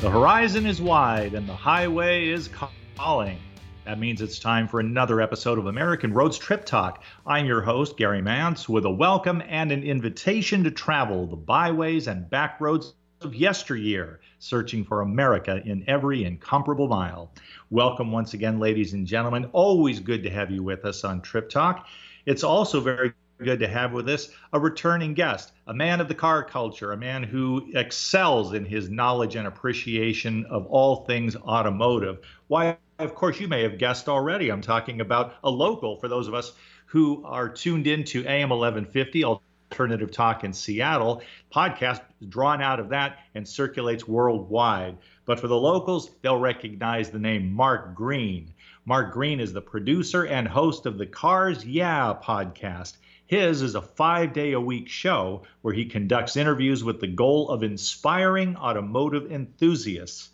The horizon is wide and the highway is calling. That means it's time for another episode of American Roads Trip Talk. I'm your host, Gary Mance, with a welcome and an invitation to travel the byways and back roads of yesteryear, searching for America in every incomparable mile. Welcome once again, ladies and gentlemen. Always good to have you with us on Trip Talk. It's also very good to have with us a returning guest, a man of the car culture, a man who excels in his knowledge and appreciation of all things automotive. Why, of course, you may have guessed already. I'm talking about a local for those of us who are tuned into AM 1150. Alternative Talk in Seattle. Podcast drawn out of that and circulates worldwide. But for the locals, they'll recognize the name Mark Greene. Mark Greene is the producer and host of the Cars Yeah podcast. His is a five day a week show where he conducts interviews with the goal of inspiring automotive enthusiasts.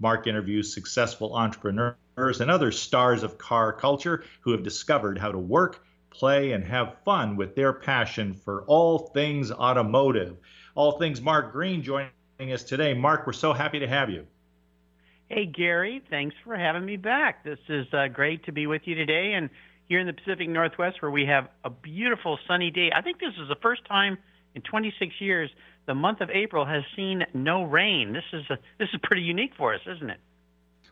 Mark interviews successful entrepreneurs and other stars of car culture who have discovered how to work, play, and have fun with their passion for all things automotive. All things Mark Greene joining us today. Mark, we're so happy to have you. Hey, Gary, thanks for having me back. This is uh, great to be with you today. And here in the Pacific Northwest where we have a beautiful sunny day. I think this is the first time in 26 years the month of April has seen no rain. This is a, this is pretty unique for us, isn't it?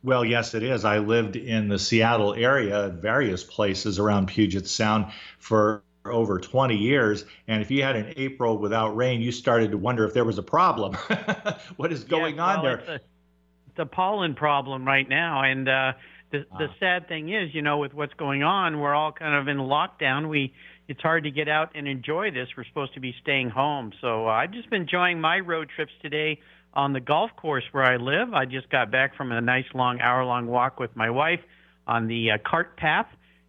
Well, yes, it is. I lived in the Seattle area, various places around Puget Sound for over 20 years. And if you had an April without rain, you started to wonder if there was a problem. what is going yeah, on there? It's a, it's a pollen problem right now. And uh, the the ah. sad thing is, you know, with what's going on, we're all kind of in lockdown. We it's hard to get out and enjoy this. We're supposed to be staying home. So uh, I've just been enjoying my road trips today on the golf course where I live. I just got back from a nice long hour long walk with my wife on the uh, cart path.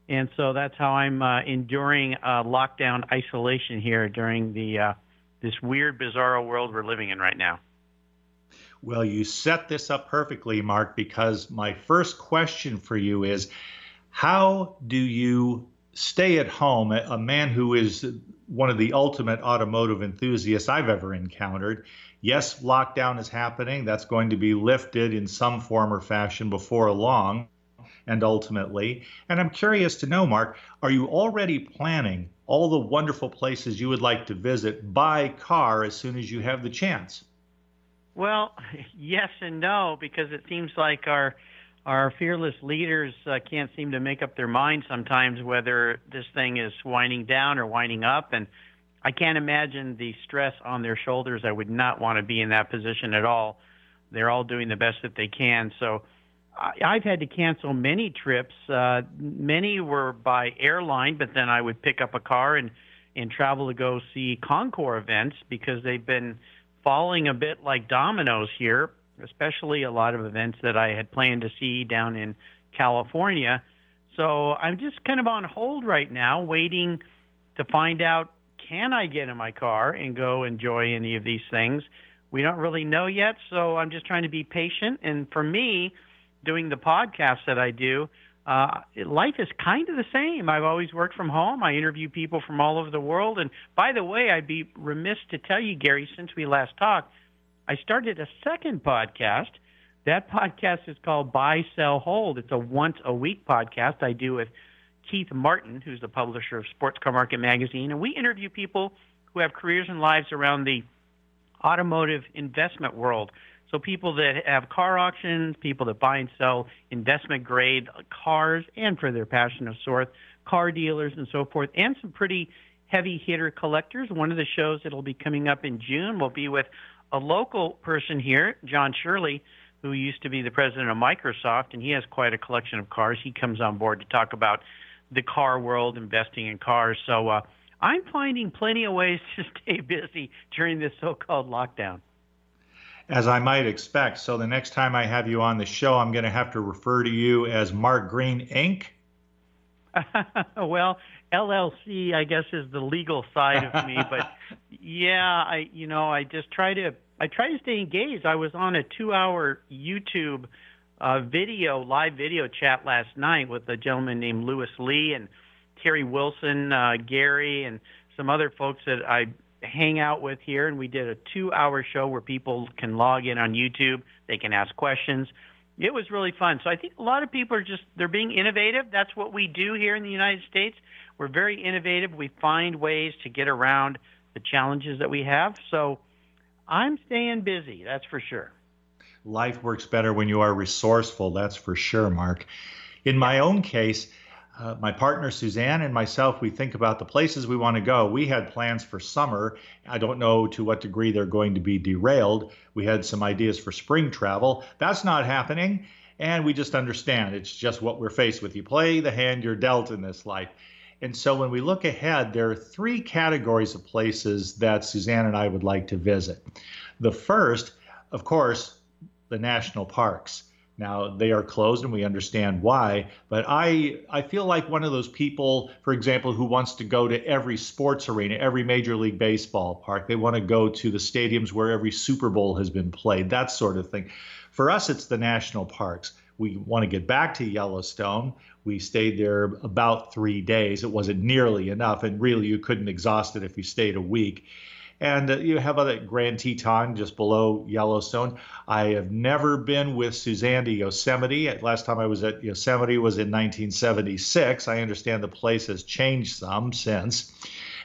And so that's how I'm uh, enduring uh, lockdown isolation here during the uh, this weird, bizarre world we're living in right now. Well, you set this up perfectly, Mark, because my first question for you is how do you stay at home? A man who is one of the ultimate automotive enthusiasts I've ever encountered. Yes, lockdown is happening. That's going to be lifted in some form or fashion before long and ultimately. And I'm curious to know, Mark, are you already planning all the wonderful places you would like to visit by car as soon as you have the chance? Well, yes and no, because it seems like our our fearless leaders uh, can't seem to make up their mind sometimes whether this thing is winding down or winding up, and I can't imagine the stress on their shoulders. I would not want to be in that position at all. They're all doing the best that they can, so. I've had to cancel many trips. Uh, many were by airline, but then I would pick up a car and and travel to go see Concours events because they've been falling a bit like dominoes here, especially a lot of events that I had planned to see down in California. So I'm just kind of on hold right now, waiting to find out can I get in my car and go enjoy any of these things. We don't really know yet, so I'm just trying to be patient. And for me, doing the podcast that I do, uh, life is kind of the same. I've always worked from home. I interview people from all over the world. And by the way, I'd be remiss to tell you, Gary, since we last talked, I started a second podcast. That podcast is called Buy, Sell, Hold. It's a once a week podcast I do with Keith Martin, who's the publisher of Sports Car Market Magazine. And we interview people who have careers and lives around the automotive investment world. So people that have car auctions, people that buy and sell investment grade cars, and for their passion of sort, car dealers and so forth, and some pretty heavy hitter collectors. One of the shows that'll be coming up in June will be with a local person here, Jon Shirley, who used to be the president of Microsoft, and he has quite a collection of cars. He comes on board to talk about the car world, investing in cars. So uh, I'm finding plenty of ways to stay busy during this so-called lockdown as I might expect. So the next time I have you on the show, I'm going to have to refer to you as Mark Greene Inc. well, LLC, I guess, is the legal side of me, but yeah, I, you know, I just try to, I try to stay engaged. I was on a two-hour YouTube uh, video, live video chat last night with a gentleman named Lewis Lee and Terry Wilson, uh, Gary, and some other folks that I hang out with here, and we did a two-hour show where people can log in on YouTube. They can ask questions. It was really fun. So I think a lot of people are just they're being innovative. That's what we do here in the United States. We're very innovative. We find ways to get around the challenges that we have. So I'm staying busy. That's for sure. Life works better when you are resourceful. That's for sure, Mark. In my own case, uh, my partner Suzanne and myself, we think about the places we want to go. We had plans for summer. I don't know to what degree they're going to be derailed. We had some ideas for spring travel. That's not happening. And we just understand it's just what we're faced with. You play the hand you're dealt in this life. And so when we look ahead, there are three categories of places that Suzanne and I would like to visit. The first, of course, the national parks. Now they are closed and we understand why, but I I feel like one of those people, for example, who wants to go to every sports arena, every major league baseball park. They want to go to the stadiums where every Super Bowl has been played, that sort of thing. For us it's the national parks. We want to get back to Yellowstone. We stayed there about 3 days. It wasn't nearly enough and really you couldn't exhaust it if you stayed a week and uh, you have other Grand Teton just below Yellowstone. I have never been with Suzanne to Yosemite. Last time I was at Yosemite was in 1976. I understand the place has changed some since.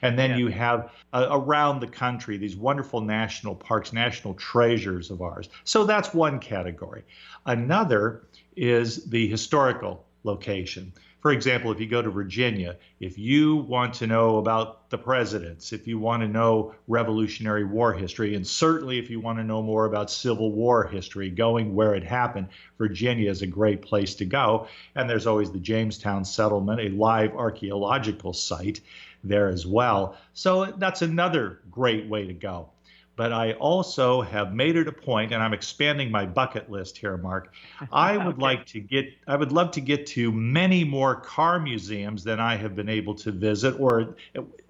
And then yeah. you have uh, around the country these wonderful national parks, national treasures of ours. So that's one category. Another is the historical location. For example, if you go to Virginia, if you want to know about the presidents, if you want to know Revolutionary War history, and certainly if you want to know more about Civil War history, going where it happened, Virginia is a great place to go. And there's always the Jamestown settlement, a live archaeological site there as well. So that's another great way to go but I also have made it a point, and I'm expanding my bucket list here, Mark. I would okay. like to get, I would love to get to many more car museums than I have been able to visit, or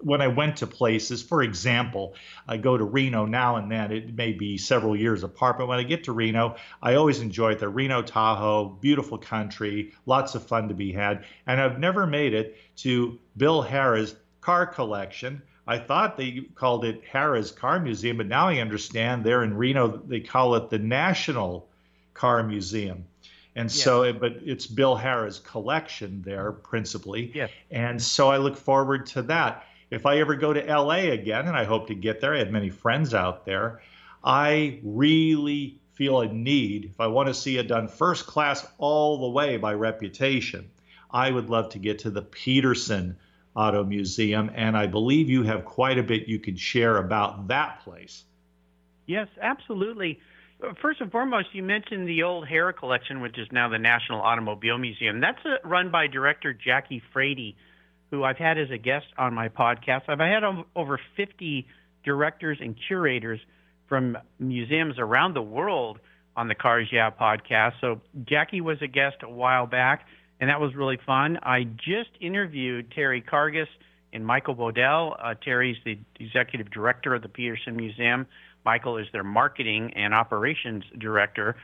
when I went to places. For example, I go to Reno now and then. It may be several years apart, but when I get to Reno, I always enjoy it. The Reno Tahoe, beautiful country, lots of fun to be had, and I've never made it to Bill Harrah's car collection I thought they called it Harrah's Car Museum, but now I understand there in Reno they call it the National Car Museum. And yes. so, but it's Bill Harrah's collection there principally. Yes. And so I look forward to that. If I ever go to LA again, and I hope to get there, I have many friends out there. I really feel a need, if I want to see it done first class all the way by reputation, I would love to get to the Petersen Auto Museum, and I believe you have quite a bit you could share about that place. Yes, absolutely. First and foremost, you mentioned the old Harrah collection, which is now the National Automobile Museum. That's a, run by director Jackie Frady, who I've had as a guest on my podcast. I've had over 50 directors and curators from museums around the world on the Cars Yeah podcast. So Jackie was a guest a while back and that was really fun. I just interviewed Terry Karges and Michael Bodell. Uh, Terry's the executive director of the Petersen Museum. Michael is their marketing and operations director.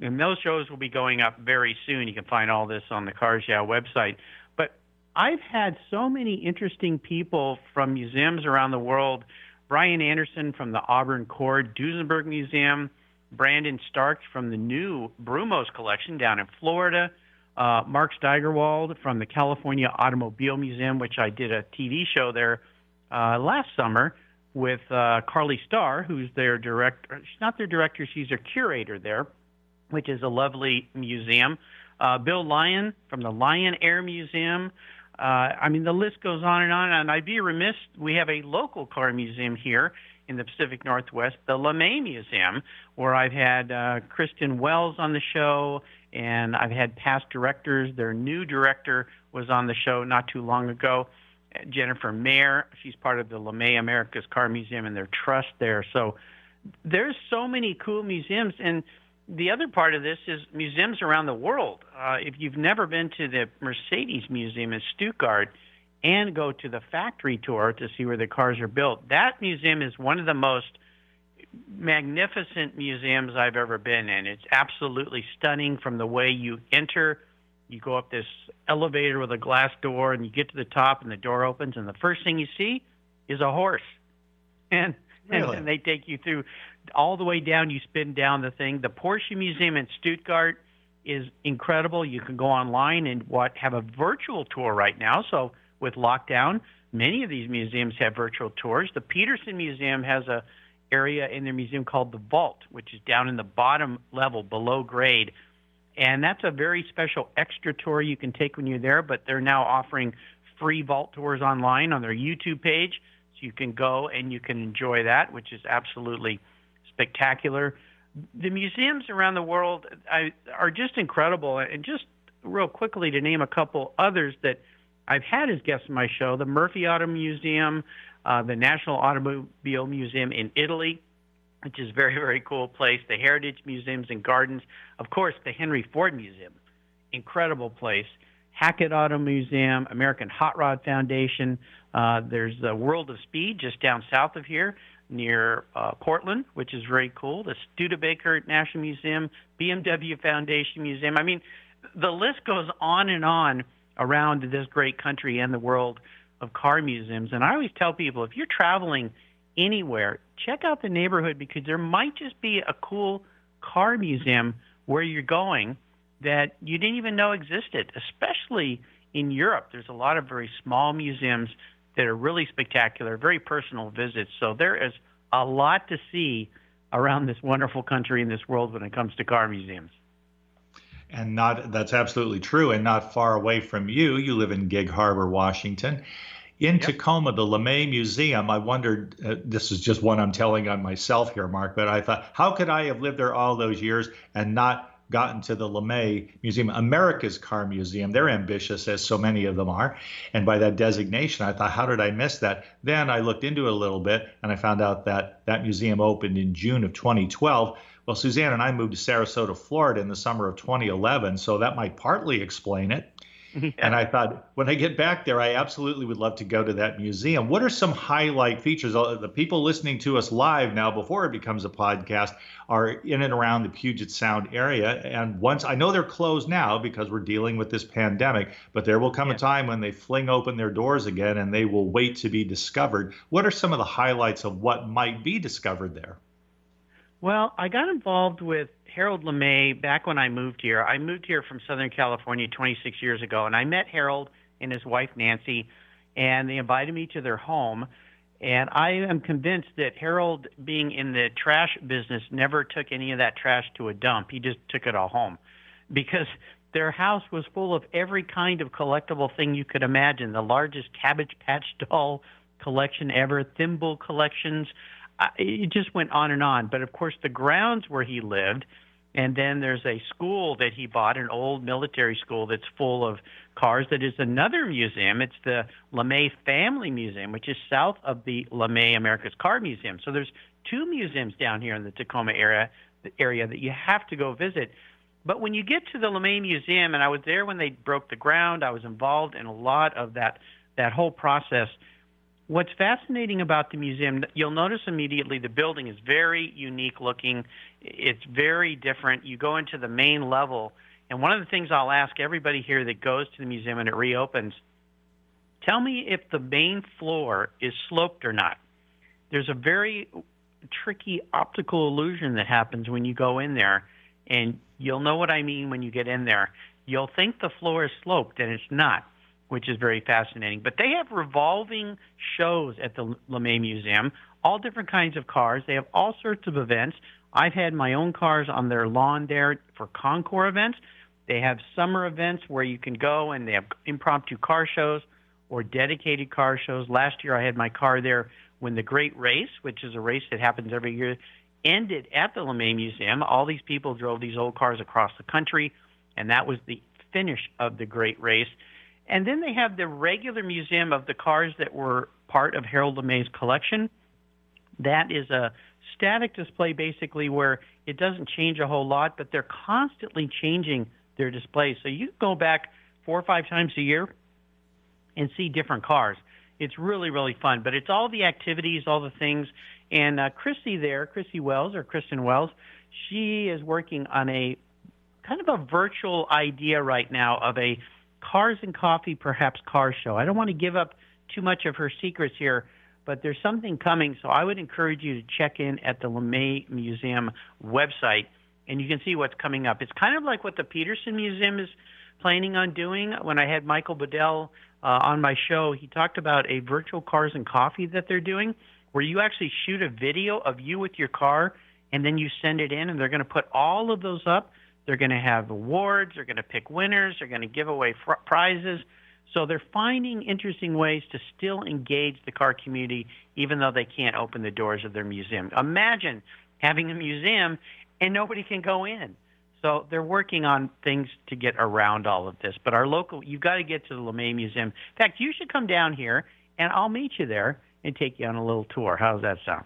And those shows will be going up very soon. You can find all this on the Cars Yeah website. But I've had so many interesting people from museums around the world. Brian Anderson from the Auburn Cord Duesenberg Museum, Brandon Stark from the new Brumos collection down in Florida, uh, Mark Steigerwald from the California Automobile Museum, which I did a TV show there uh, last summer with uh, Carly Starr, who's their director. She's not their director; she's their curator there, which is a lovely museum. Uh, Bill Lyon from the Lyon Air Museum. Uh, I mean, the list goes on and on. And I'd be remiss. We have a local car museum here in the Pacific Northwest, the LeMay Museum, where I've had uh, Kristen Wells on the show and I've had past directors. Their new director was on the show not too long ago, Jennifer Mayer. She's part of the LeMay America's Car Museum and their trust there. So there's so many cool museums. And the other part of this is museums around the world. Uh, if you've never been to the Mercedes Museum in Stuttgart and go to the factory tour to see where the cars are built, that museum is one of the most magnificent museums I've ever been in. It's absolutely stunning from the way you enter. You go up this elevator with a glass door and you get to the top and the door opens and the first thing you see is a horse. and Really? and, and they take you through all the way down. You spin down the thing. The Porsche Museum in Stuttgart is incredible. You can go online and what have a virtual tour right now. So with lockdown, many of these museums have virtual tours. The Petersen Museum has a area in their museum called the Vault, which is down in the bottom level below grade. And that's a very special extra tour you can take when you're there, but they're now offering free vault tours online on their YouTube page So you can go and you can enjoy that, which is absolutely spectacular. The museums around the world are just incredible. And just real quickly to name a couple others that I've had as guests on my show the Murphy Auto Museum, uh, the National Automobile Museum in Italy, which is a very, very cool place, the Heritage Museums and Gardens, of course, the Henry Ford Museum, incredible place. Hackett Auto Museum, American Hot Rod Foundation. Uh, there's the World of Speed just down south of here near uh, Portland, which is very cool. The Studebaker National Museum, BMW Foundation Museum. I mean, the list goes on and on around this great country and the world of car museums. And I always tell people if you're traveling anywhere, check out the neighborhood because there might just be a cool car museum where you're going that you didn't even know existed, especially in Europe. There's a lot of very small museums that are really spectacular, very personal visits. So there is a lot to see around this wonderful country and this world when it comes to car museums. And not that's absolutely true, and not far away from you. You live in Gig Harbor, Washington. In yep. Tacoma, the LeMay Museum, I wondered, uh, this is just one I'm telling on myself here, Mark, but I thought, how could I have lived there all those years and not gotten to the LeMay Museum, America's Car Museum. They're ambitious, as so many of them are. And by that designation, I thought, how did I miss that? Then I looked into it a little bit and I found out that that museum opened in June of 2012. Well, Suzanne and I moved to Sarasota, Florida in the summer of 2011, so that might partly explain it. And I thought, when I get back there, I absolutely would love to go to that museum. What are some highlight features? Uh, the people listening to us live now, before it becomes a podcast, are in and around the Puget Sound area. And once I know they're closed now because we're dealing with this pandemic, but there will come yeah. a time when they fling open their doors again and they will wait to be discovered. What are some of the highlights of what might be discovered there? Well, I got involved with Harold LeMay back when I moved here. I moved here from Southern California 26 years ago, and I met Harold and his wife Nancy, and they invited me to their home. And I am convinced that Harold, being in the trash business, never took any of that trash to a dump. He just took it all home because their house was full of every kind of collectible thing you could imagine the largest Cabbage Patch doll collection ever, thimble collections, it just went on and on. But of course, the grounds where he lived, and then there's a school that he bought, an old military school that's full of cars. That is another museum. It's the LeMay Family Museum, which is south of the LeMay America's Car Museum. So there's two museums down here in the Tacoma area, the area that you have to go visit. But when you get to the LeMay Museum, and I was there when they broke the ground, I was involved in a lot of that that whole process What's fascinating about the museum, you'll notice immediately the building is very unique looking. It's very different. You go into the main level, and one of the things I'll ask everybody here that goes to the museum and it reopens tell me if the main floor is sloped or not. There's a very tricky optical illusion that happens when you go in there, and you'll know what I mean when you get in there. You'll think the floor is sloped, and it's not which is very fascinating. But they have revolving shows at the LeMay Museum, all different kinds of cars. They have all sorts of events. I've had my own cars on their lawn there for Concours events. They have summer events where you can go and they have impromptu car shows or dedicated car shows. Last year I had my car there when the Great Race, which is a race that happens every year, ended at the LeMay Museum. All these people drove these old cars across the country, and that was the finish of the Great Race. And then they have the regular museum of the cars that were part of Harold LeMay's collection. That is a static display basically where it doesn't change a whole lot, but they're constantly changing their displays. So you go back four or five times a year and see different cars. It's really, really fun. But it's all the activities, all the things. And uh, Christy there, Chrissy Wells or Kristen Wells, she is working on a kind of a virtual idea right now of a Cars and Coffee, perhaps car show. I don't want to give up too much of her secrets here, but there's something coming. So I would encourage you to check in at the LeMay Museum website, and you can see what's coming up. It's kind of like what the Petersen Museum is planning on doing. When I had Michael Bedell uh, on my show, he talked about a virtual cars and coffee that they're doing, where you actually shoot a video of you with your car, and then you send it in, and they're going to put all of those up. They're going to have awards. They're going to pick winners. They're going to give away fr- prizes. So they're finding interesting ways to still engage the car community, even though they can't open the doors of their museum. Imagine having a museum and nobody can go in. So they're working on things to get around all of this. But our local, you've got to get to the LeMay Museum. In fact, you should come down here, and I'll meet you there and take you on a little tour. How does that sound?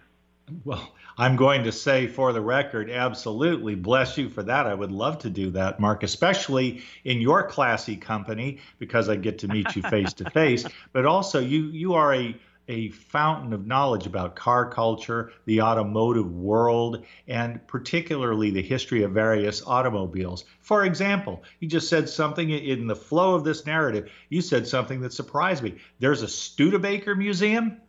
Well, I'm going to say for the record, absolutely. Bless you for that. I would love to do that, Mark, especially in your classy company because I get to meet you face to face. But also, you you are a a fountain of knowledge about car culture, the automotive world, and particularly the history of various automobiles. For example, you just said something in the flow of this narrative. You said something that surprised me. There's a Studebaker museum.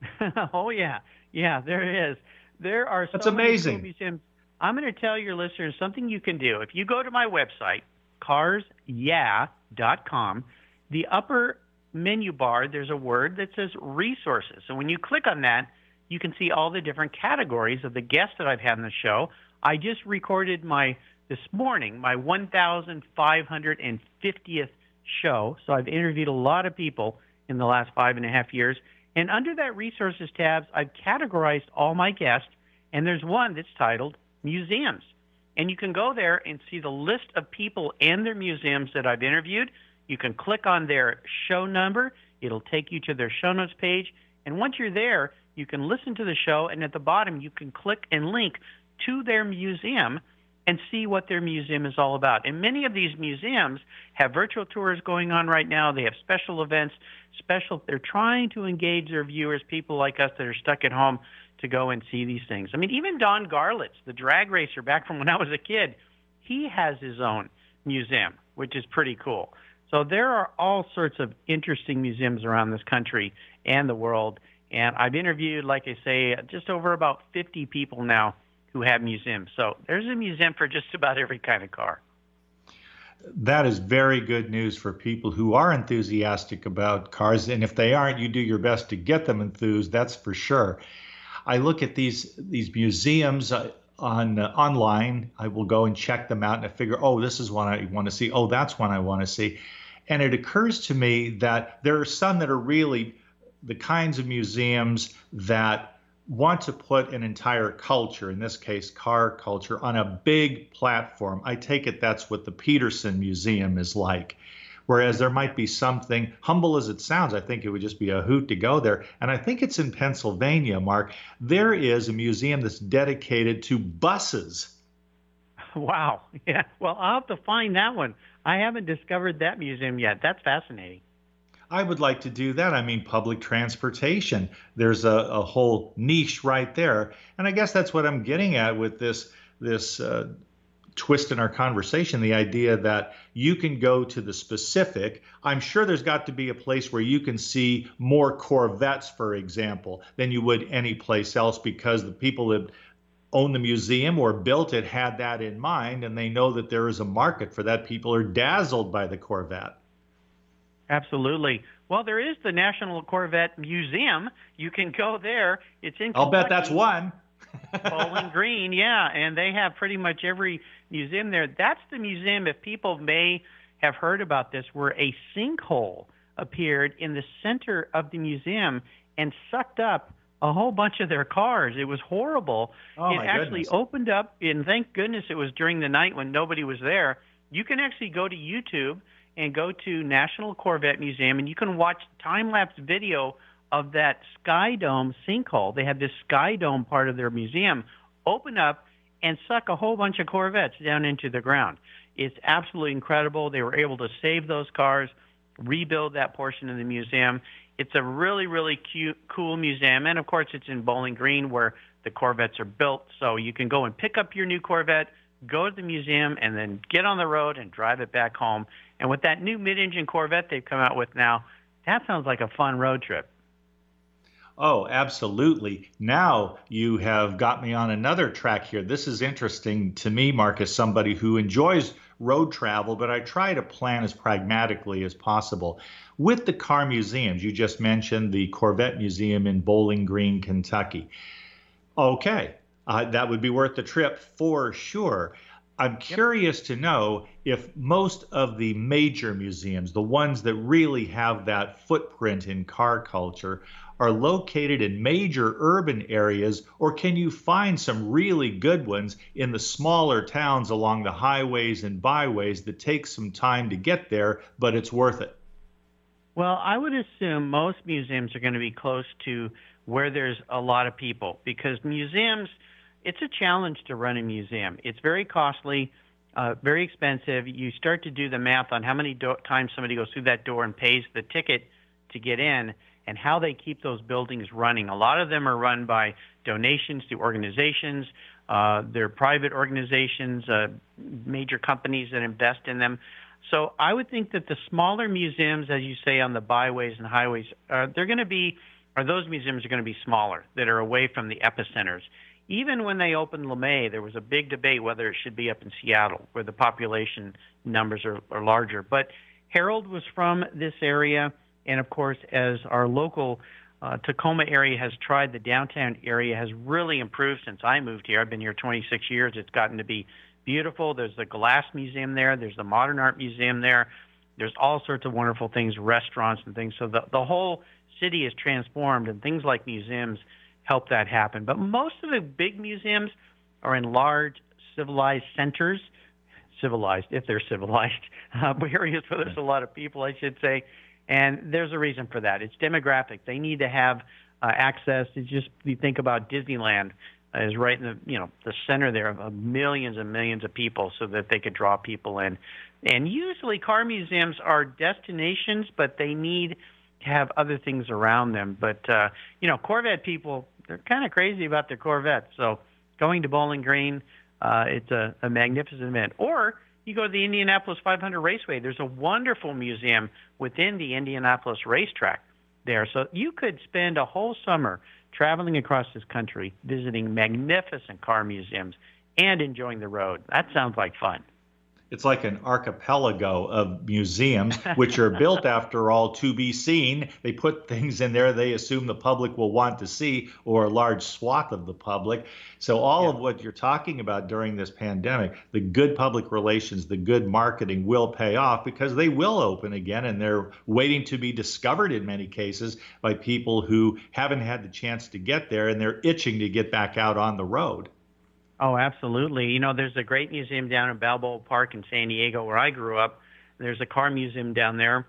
oh yeah, yeah, there is. There are That's so amazing. museums. I'm going to tell your listeners something you can do. If you go to my website, carsyeah.com, the upper menu bar, there's a word that says resources. So when you click on that, you can see all the different categories of the guests that I've had on the show. I just recorded my this morning my 1,550th show. So I've interviewed a lot of people in the last five and a half years. And under that resources tabs, I've categorized all my guests, and there's one that's titled museums. And you can go there and see the list of people and their museums that I've interviewed. You can click on their show number. It'll take you to their show notes page. And once you're there, you can listen to the show, and at the bottom, you can click and link to their museum and see what their museum is all about. And many of these museums have virtual tours going on right now. They have special events, special they're trying to engage their viewers, people like us that are stuck at home to go and see these things. I mean, even Don Garlits, the drag racer back from when I was a kid, he has his own museum, which is pretty cool. So there are all sorts of interesting museums around this country and the world. And I've interviewed, like I say, just over about 50 people now who have museums. So there's a museum for just about every kind of car. That is very good news for people who are enthusiastic about cars. And if they aren't, you do your best to get them enthused, that's for sure. I look at these these museums uh, on uh, online. I will go and check them out and I figure, oh, this is one I want to see. Oh, that's one I want to see. And it occurs to me that there are some that are really the kinds of museums that want to put an entire culture, in this case, car culture, on a big platform. I take it that's what the Petersen Museum is like. Whereas there might be something, humble as it sounds, I think it would just be a hoot to go there. And I think it's in Pennsylvania, Mark. There is a museum that's dedicated to buses. Wow. Yeah. Well, I'll have to find that one. I haven't discovered that museum yet. That's fascinating. I would like to do that. I mean, public transportation. There's a, a whole niche right there, and I guess that's what I'm getting at with this this uh, twist in our conversation. The idea that you can go to the specific. I'm sure there's got to be a place where you can see more Corvettes, for example, than you would any place else, because the people that own the museum or built it had that in mind, and they know that there is a market for that. People are dazzled by the Corvette. Absolutely. Well, there is the National Corvette Museum. You can go there. It's in. I'll bet that's one. Bowling Green, yeah, and they have pretty much every museum there. That's the museum. If people may have heard about this, where a sinkhole appeared in the center of the museum and sucked up a whole bunch of their cars. It was horrible. Oh, it actually goodness. opened up, and thank goodness it was during the night when nobody was there. You can actually go to YouTube and go to National Corvette Museum, and you can watch time lapse video of that Sky Dome sinkhole. They have this Sky Dome part of their museum open up and suck a whole bunch of Corvettes down into the ground. It's absolutely incredible. They were able to save those cars, rebuild that portion of the museum. It's a really, really cute, cool museum. And of course, it's in Bowling Green where the Corvettes are built. So you can go and pick up your new Corvette, go to the museum, and then get on the road and drive it back home. And with that new mid engine Corvette they've come out with now, that sounds like a fun road trip. Oh, absolutely. Now you have got me on another track here. This is interesting to me, Mark, Marcus, somebody who enjoys road travel, but I try to plan as pragmatically as possible. With the car museums, you just mentioned the Corvette Museum in Bowling Green, Kentucky. Okay, uh, that would be worth the trip for sure. I'm curious yep. to know if most of the major museums, the ones that really have that footprint in car culture, are located in major urban areas, or can you find some really good ones in the smaller towns along the highways and byways that take some time to get there, but it's worth it? Well, I would assume most museums are going to be close to where there's a lot of people because museums, it's a challenge to run a museum. It's very costly. Uh, very expensive. You start to do the math on how many do- times somebody goes through that door and pays the ticket to get in, and how they keep those buildings running. A lot of them are run by donations to organizations. Uh, they're private organizations, uh, major companies that invest in them. So I would think that the smaller museums, as you say, on the byways and highways, uh, they're going to be, or those museums are going to be smaller that are away from the epicenters. Even when they opened LeMay, there was a big debate whether it should be up in Seattle, where the population numbers are, are larger. But Harold was from this area. And of course, as our local uh, Tacoma area has tried, the downtown area has really improved since I moved here. I've been here 26 years. It's gotten to be beautiful. There's the Glass Museum there. There's the Modern Art Museum there. There's all sorts of wonderful things, restaurants and things. So the, the whole city is transformed, and things like museums help that happen. But most of the big museums are in large civilized centers, civilized if they're civilized, uh, areas where there's a lot of people, I should say. And there's a reason for that. It's demographic. They need to have uh, access to just you think about Disneyland uh, is right in the you know the center there of millions and millions of people, so that they could draw people in. And usually, car museums are destinations, but they need to have other things around them. But uh, you know, Corvette people they're kind of crazy about their Corvettes. So going to Bowling Green, uh, it's a, a magnificent event. Or you go to the Indianapolis 500 Raceway. There's a wonderful museum within the Indianapolis racetrack there. So you could spend a whole summer traveling across this country, visiting magnificent car museums, and enjoying the road. That sounds like fun it's like an archipelago of museums, which are built, after all, to be seen. They put things in there they assume the public will want to see, or a large swath of the public. So, all yeah. of what you're talking about during this pandemic, the good public relations, the good marketing will pay off because they will open again and they're waiting to be discovered in many cases by people who haven't had the chance to get there and they're itching to get back out on the road. Oh, absolutely. You know, there's a great museum down in Balboa Park in San Diego where I grew up. There's a car museum down there.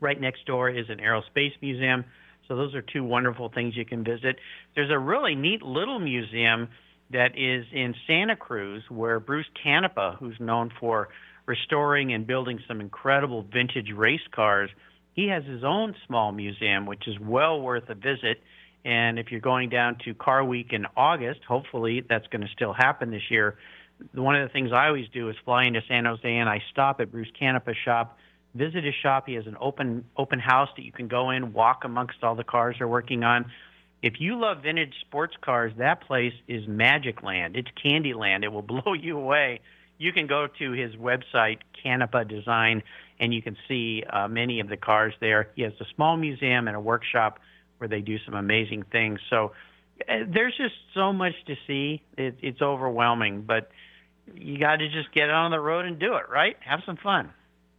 Right next door is an aerospace museum. So those are two wonderful things you can visit. There's a really neat little museum that is in Santa Cruz where Bruce Canepa, who's known for restoring and building some incredible vintage race cars, he has his own small museum, which is well worth a visit. And if you're going down to Car Week in August, hopefully that's going to still happen this year. One of the things I always do is fly into San Jose and I stop at Bruce Canepa's shop, visit his shop. He has an open open house that you can go in, walk amongst all the cars they're working on. If you love vintage sports cars, that place is magic land. It's candy land. It will blow you away. You can go to his website, Canepa Design, and you can see uh, many of the cars there. He has a small museum and a workshop where they do some amazing things. So uh, there's just so much to see. It, it's overwhelming, but you got to just get on the road and do it, right? Have some fun.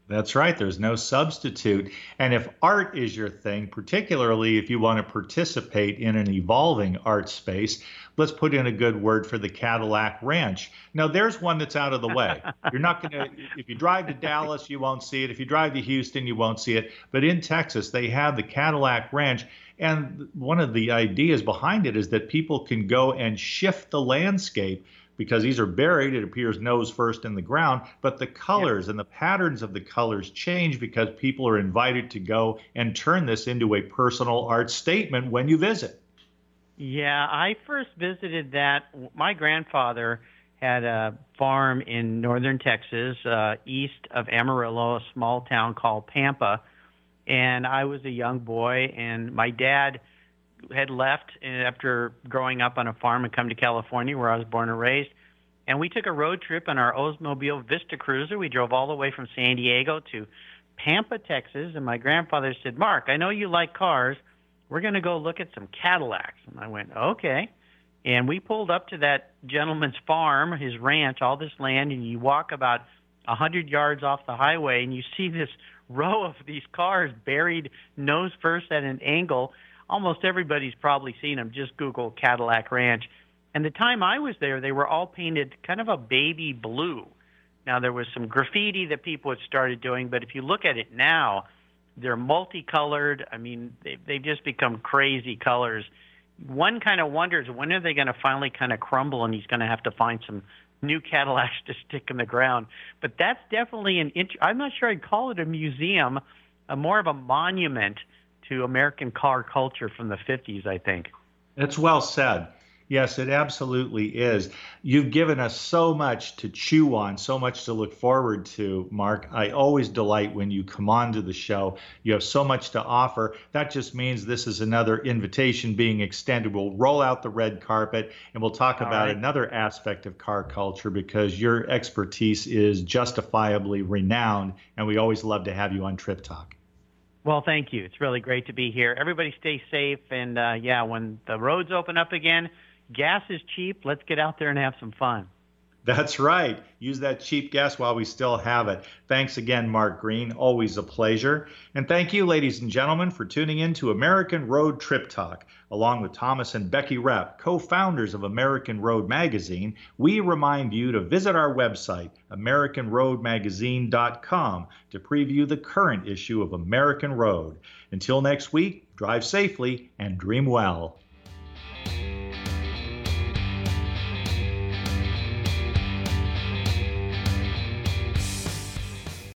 That's right. There's no substitute. And if art is your thing, particularly if you want to participate in an evolving art space, let's put in a good word for the Cadillac Ranch. Now, there's one that's out of the way. You're not going to, if you drive to Dallas, you won't see it. If you drive to Houston, you won't see it. But in Texas, they have the Cadillac Ranch. And one of the ideas behind it is that people can go and shift the landscape because these are buried, it appears nose first in the ground, but the colors yeah. and the patterns of the colors change because people are invited to go and turn this into a personal art statement when you visit. Yeah, I first visited that. My grandfather had a farm in northern Texas, uh, east of Amarillo, a small town called Pampa and I was a young boy, and my dad had left after growing up on a farm and come to California, where I was born and raised. And we took a road trip in our Oldsmobile Vista Cruiser. We drove all the way from San Diego to Pampa, Texas. And my grandfather said, Mark, I know you like cars. We're going to go look at some Cadillacs. And I went, okay. And we pulled up to that gentleman's farm, his ranch, all this land, and you walk about a hundred yards off the highway, and you see this row of these cars buried nose first at an angle. Almost everybody's probably seen them. Just Google Cadillac Ranch. And the time I was there, they were all painted kind of a baby blue. Now there was some graffiti that people had started doing, but if you look at it now, they're multicolored. I mean, they, they've just become crazy colors. One kind of wonders when are they going to finally kind of crumble, and he's going to have to find some new Cadillacs to stick in the ground. But that's definitely an. Int- I'm not sure I'd call it a museum, a more of a monument to American car culture from the 50s. I think. That's well said. Yes, it absolutely is. You've given us so much to chew on, so much to look forward to, Mark. I always delight when you come on to the show. You have so much to offer. That just means this is another invitation being extended. We'll roll out the red carpet and we'll talk All about right. another aspect of car culture because your expertise is justifiably renowned, and we always love to have you on Trip Talk. Well, thank you. It's really great to be here. Everybody stay safe. And uh, yeah, when the roads open up again, gas is cheap. Let's get out there and have some fun. That's right. Use that cheap gas while we still have it. Thanks again, Mark Greene. Always a pleasure. And thank you, ladies and gentlemen, for tuning in to American Road Trip Talk. Along with Thomas and Becky Repp, co founders of American Road Magazine, we remind you to visit our website, AmericanRoadMagazine.com, to preview the current issue of American Road. Until next week, drive safely and dream well.